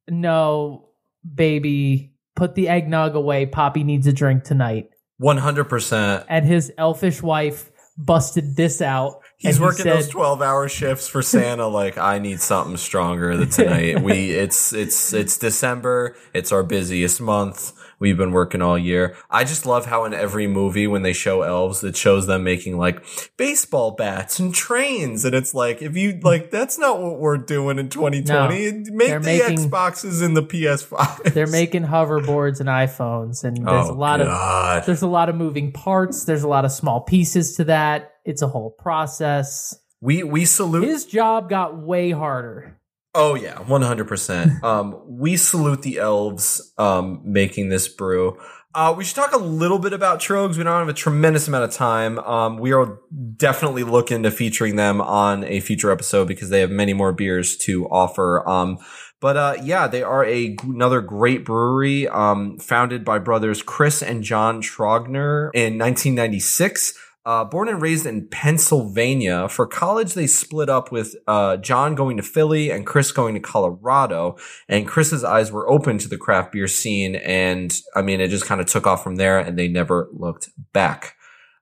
no baby put the eggnog away poppy needs a drink tonight 100%. and his elfish wife busted this out. He's and he working said, those 12 hour shifts for Santa. Like, I need something stronger than tonight. We, it's, it's, it's December. It's our busiest month. we've been working all year. I just love how in every movie when they show elves, it shows them making like baseball bats and trains. And it's like, if you like, that's not what we're doing in 2020. Make they're the making- Xboxes and the PS5. They're making hoverboards and iPhones, and there's oh, a lot of there's a lot of moving parts. There's a lot of small pieces to that. It's a whole process. we, we salute. His job got way harder. Oh yeah, one hundred percent. Um, we salute the elves um making this brew. Uh, we should talk a little bit about Tröegs. We don't have a tremendous amount of time. Um, we are definitely looking to featuring them on a future episode because they have many more beers to offer. Um, but uh, yeah, they are a another great brewery. Um, founded by brothers Chris and John Trogner in 1996. Uh, born and raised in Pennsylvania. For college, they split up with uh, John going to Philly and Chris going to Colorado. And Chris's eyes were open to the craft beer scene. And I mean, it just kind of took off from there and they never looked back.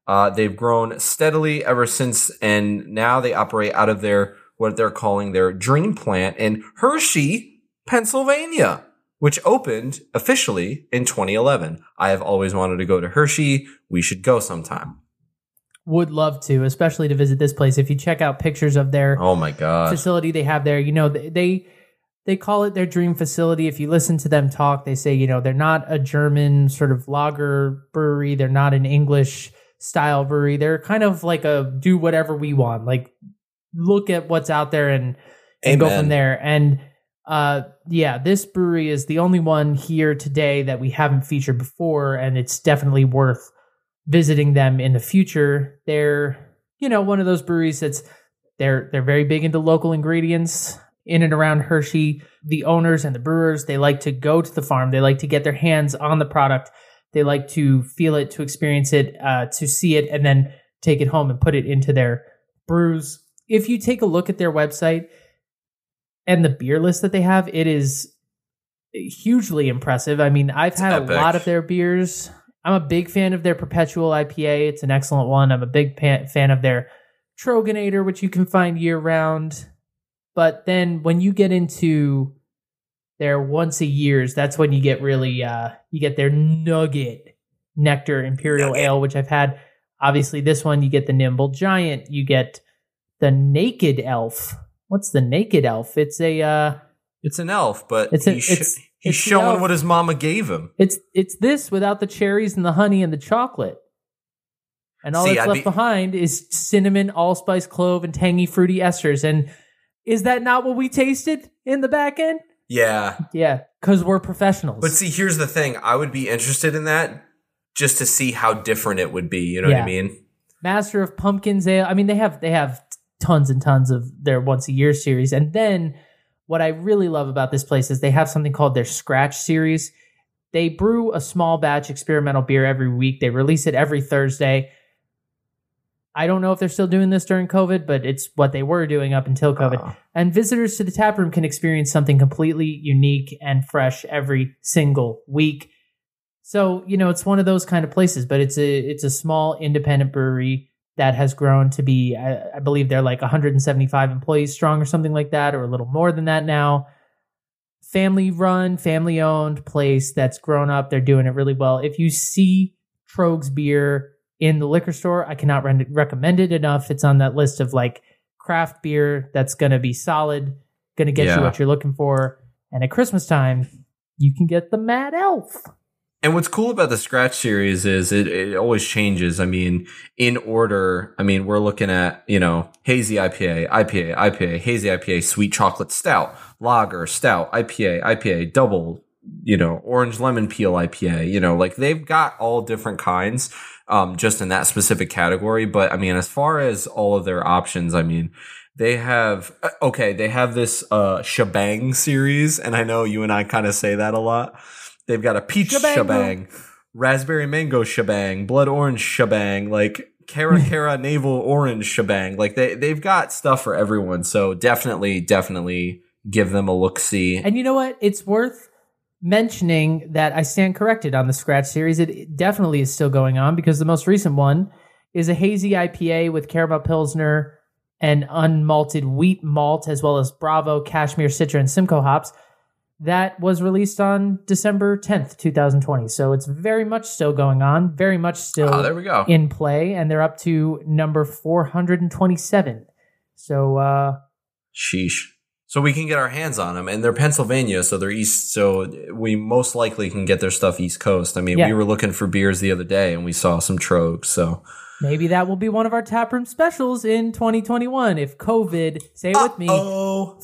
Uh, they've grown steadily ever since. And now they operate out of their, what they're calling their dream plant in Hershey, Pennsylvania which opened officially in 2011. I have always wanted to go to Hershey. We should go sometime. Would love to, especially to visit this place. If you check out pictures of their Oh my god. facility they have there, you know they, they call it their dream facility. If you listen to them talk, they say you know they're not a German sort of lager brewery. They're not an English style brewery. They're kind of like a do whatever we want. Like look at what's out there and and go from there. And uh, yeah, this brewery is the only one here today that we haven't featured before, and it's definitely worth visiting them in the future. They're you know one of those breweries that's they're they're very big into local ingredients in and around Hershey. The owners and the brewers they like to go to the farm. They like to get their hands on the product. They like to feel it, to experience it, uh, to see it, and then take it home and put it into their brews. If you take a look at their website and the beer list that they have, it is hugely impressive. I mean, I've had epic. a lot of their beers. I'm a big fan of their Perpetual IPA. It's an excellent one. I'm a big fan of their Troegenator, which you can find year round. But then when you get into their once a years, that's when you get really uh you get their Nugget Nectar Imperial. Ale, which I've had. Obviously, this one you get the Nimble Giant, you get the Naked Elf. What's the Naked Elf? It's a uh It's an elf, but It's he's, sh- it's- he's it's showing what his mama gave him. It's it's this without the cherries and the honey and the chocolate. And all See, that's I'd left be- behind is cinnamon, allspice, clove, and tangy fruity esters. And is that not what we tasted in the back end? Yeah. Yeah, because we're professionals. But see, here's the thing. I would be interested in that just to see how different it would be. You know what I mean? Master of Pumpkins Ale. I mean, they have they have tons and tons of their once a year series. And then what I really love about this place is they have something called their Scratch series. They brew a small batch experimental beer every week. They release it every Thursday. I don't know if they're still doing this during COVID, but it's what they were doing up until COVID. Uh, And visitors to the tap room can experience something completely unique and fresh every single week. So, you know, it's one of those kind of places, but it's a it's a small independent brewery that has grown to be I, I believe they're like 175 employees strong or something like that or a little more than that now. Family run, family owned place that's grown up. They're doing it really well. If you see Tröegs beer in the liquor store, I cannot re- recommend it enough. It's on that list of like craft beer that's going to be solid, going to get Yeah. you what you're looking for. And at Christmas time, you can get the Mad Elf. And what's cool about the Scratch series is it, it always changes. I mean, in order, I mean, we're looking at, you know, hazy IPA, IPA, IPA, hazy IPA, sweet chocolate stout, lager, stout, IPA, IPA, double, you know, orange lemon peel IPA, you know, like they've got all different kinds, um, just in that specific category. But I mean, as far as all of their options, I mean, they have, uh, okay, they have this, uh, shebang series. And I know you and I kind of say that a lot. They've got a peach Shebang. shebang, raspberry mango shebang, blood orange shebang, like Cara Cara navel orange shebang. Like they they've got stuff for everyone. So definitely, definitely give them a look see. And you know what? It's worth mentioning that I stand corrected on the Scratch series. It definitely is still going on because the most recent one is a hazy IPA with caramel pilsner and unmalted wheat malt, as well as Bravo, Cashmere, Citra, and Simcoe hops. That was released on December 10th, 2020. So it's very much still going on, very much still Oh, there we go. in play, and they're up to number 427. So, uh, Sheesh. So we can get our hands on them, and they're Pennsylvania, so they're east. So we most likely can get their stuff East Coast. I mean, Yeah. we were looking for beers the other day, and we saw some Tröegs. So maybe that will be one of our taproom specials in 2021 if COVID, say it with me, oh,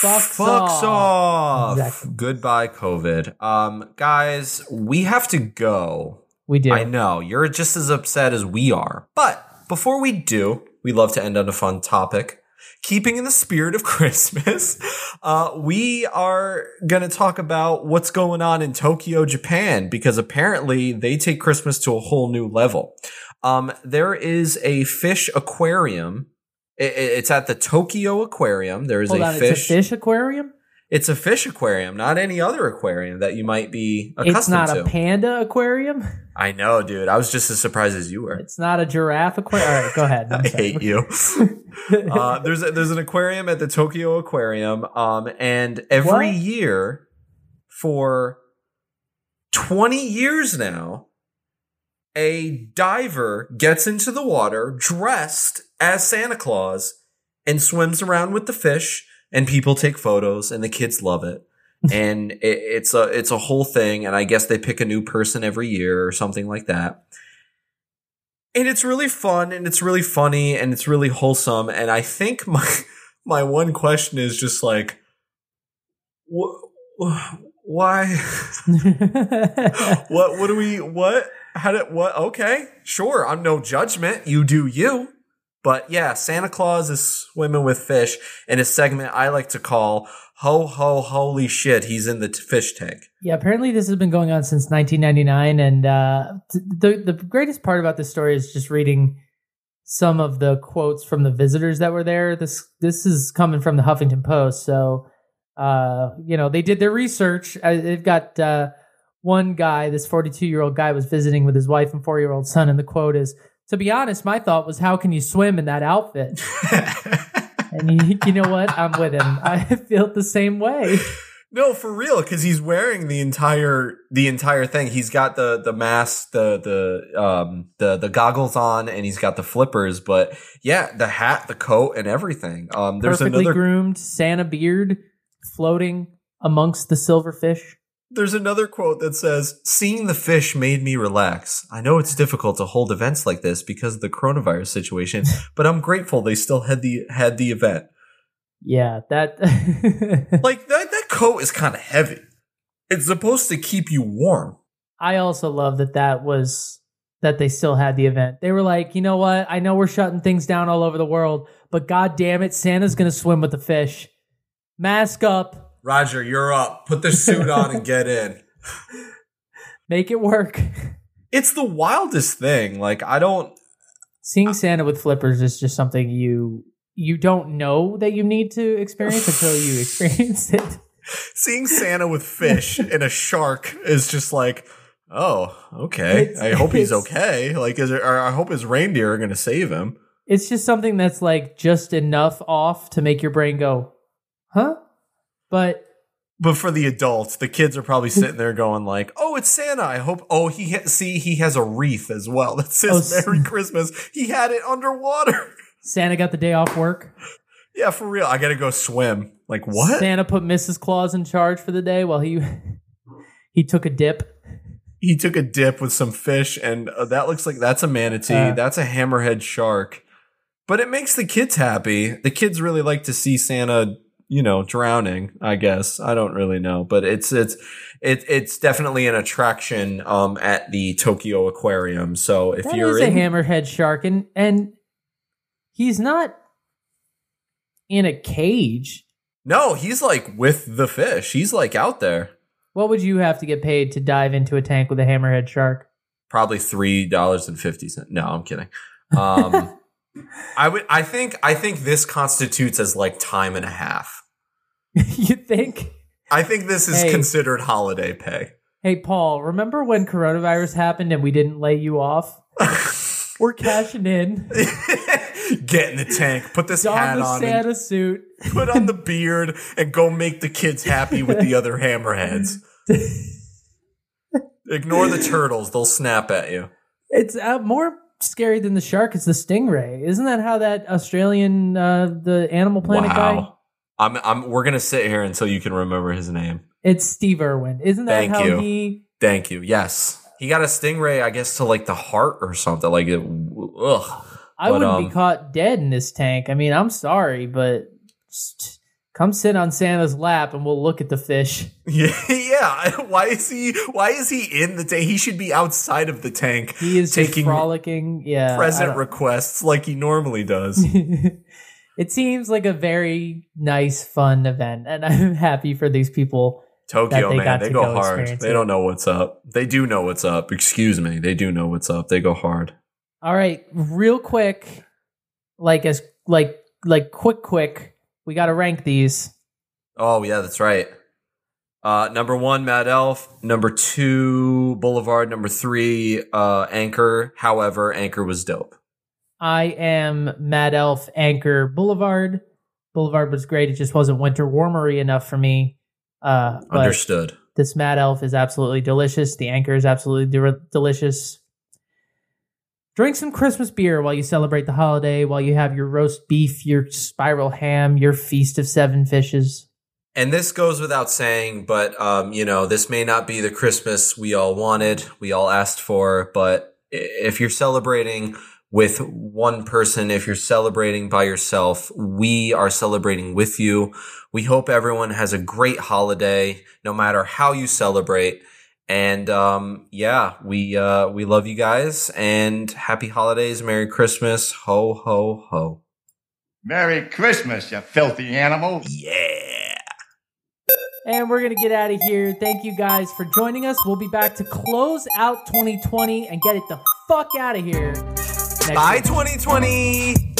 fucks, fucks off. Exactly. Goodbye, COVID. Um, guys, we have to go. We do. I know you're just as upset as we are, but before we do, we love to end on a fun topic. Keeping in the spirit of Christmas, uh, we are going to talk about what's going on in Tokyo, Japan, because apparently they take Christmas to a whole new level. Um, there is a fish aquarium. I- I- It's at the Tokyo Aquarium. There is Hold a on, fish. it's a fish aquarium? It's a fish aquarium, not any other aquarium that you might be accustomed to. It's not to. a panda aquarium? I know, dude. I was just as surprised as you were. It's not a giraffe aquarium? All right, go ahead. I hate you. uh, there's a, there's an aquarium at the Tokyo Aquarium, um, and every What? year for 20 years now, a diver gets into the water dressed as Santa Claus and swims around with the fish, and people take photos, and the kids love it. and it, it's a it's a whole thing, and I guess they pick a new person every year or something like that. And it's really fun and it's really funny and it's really wholesome. And i think my my one question is just like wh- wh- why? What what do we what? How did what? Okay sure. I'm no judgment. You do you but yeah santa claus is swimming with fish in a segment i like to call ho ho holy shit he's in the t- fish tank Yeah, apparently this has been going on since 1999, and uh, th- the the greatest part about this story is just reading some of the quotes from the visitors that were there. This this is coming from the Huffington Post, so uh, you know they did their research. Uh, they've got uh, one guy, this 42 year old guy, was visiting with his wife and four year old son, and the quote is, "To be honest, my thought was, how can you swim in that outfit?" and you, you know what? I'm with him. I feel the same way. No, for real, because he's wearing the entire the entire thing. He's got the the mask, the the um the the goggles on, and he's got the flippers. But yeah, the hat, the coat, and everything. Um, there's perfectly another groomed Santa beard floating amongst the silverfish. There's another quote that says, "Seeing the fish made me relax. I know it's difficult to hold events like this because of the coronavirus situation, but I'm grateful they still had the had the event. Yeah, that. Like that that coat is kind of heavy. It's supposed to keep you warm." I also love that that was that they still had the event. They were like, you know what? I know we're shutting things down all over the world, but god damn it, Santa's gonna swim with the fish. Mask up, Roger, you're up. Put the suit on and get in. make it work. It's the wildest thing. Like I don't Seeing Santa with flippers is just something you you don't know that you need to experience until you experience it. seeing Santa with fish and a shark is just like, oh, okay. It's- I hope he's okay. Like, is there, I hope his reindeer are going to save him. It's just something that's like just enough off to make your brain go, huh? But But for the adults, the kids are probably sitting there going like, "Oh, it's Santa. I hope. Oh, he ha- see he has a wreath as well. That says Oh, Merry Christmas. He had it underwater. Santa got the day off work. yeah, for real. I got to go swim. Like what? Santa put Mrs. Claus in charge for the day while he he took a dip. he took a dip with some fish, and uh, that looks like that's a manatee. Uh. that's a hammerhead shark. But it makes the kids happy. The kids really like to see Santa, you know, drowning. I guess I don't really know, but it's it's it, it's definitely an attraction um, at the Tokyo Aquarium. So if That you're is a hammerhead shark, and and he's not in a cage. no, he's like with the fish. He's like out there. What would you have to get paid to dive into a tank with a hammerhead shark? Probably three dollars and fifty cents. No, I'm kidding. Um, I would. I think. I think this constitutes as like time and a half. you think? I think this is Hey. considered holiday pay. Hey, Paul, remember when coronavirus happened and we didn't lay you off? We're cashing in. Get in the tank. Put this Don hat the on. Santa And suit. put on the beard and go make the kids happy with the other hammerheads. Ignore the turtles; they'll snap at you. It's uh, more scary than the shark. It's the stingray. Isn't that how that Australian, uh, the Animal Planet guy? Wow. I'm, I'm. We're gonna sit here until you can remember his name. It's Steve Irwin. Isn't that Thank how you. he? Thank you. Yes, he got a stingray, I guess, to like the heart or something. Like, it, ugh. I But, wouldn't um, be caught dead in this tank. I mean, I'm sorry, but just come sit on Santa's lap and we'll look at the fish. Yeah, yeah. Why is he? Why is he in the tank? He should be outside of the tank, He is just taking frolicking. Yeah, present requests like he normally does. it seems like a very nice, fun event, and I'm happy for these people. Tokyo, they man, they go, go hard. They it. don't know what's up. They do know what's up. Excuse me. They do know what's up. They go hard. All right, real quick, like as like like quick, quick. We got to rank these. Oh yeah, that's right. Uh, number one, Mad Elf. Number two, Boulevard. Number three, uh, Anchor. However, Anchor was dope. I am Mad Elf Anchor Boulevard. Boulevard was great. It just wasn't winter warmery enough for me. Uh, Understood. this Mad Elf is absolutely delicious. The Anchor is absolutely de- delicious. Drink some Christmas beer while you celebrate the holiday, while you have your roast beef, your spiral ham, your feast of seven fishes. And this goes without saying, but um, you know, this may not be the Christmas we all wanted, we all asked for, but if you're celebrating with one person, if you're celebrating by yourself, we are celebrating with you. We hope everyone has a great holiday, no matter how you celebrate. And um, yeah, we uh, we love you guys and happy holidays, Merry Christmas, ho ho ho. Merry Christmas, you filthy animal. Yeah. And we're going to get out of here. Thank you guys for joining us. We'll be back to close out 2020 and get it the fuck out of here. Bye week. 2020.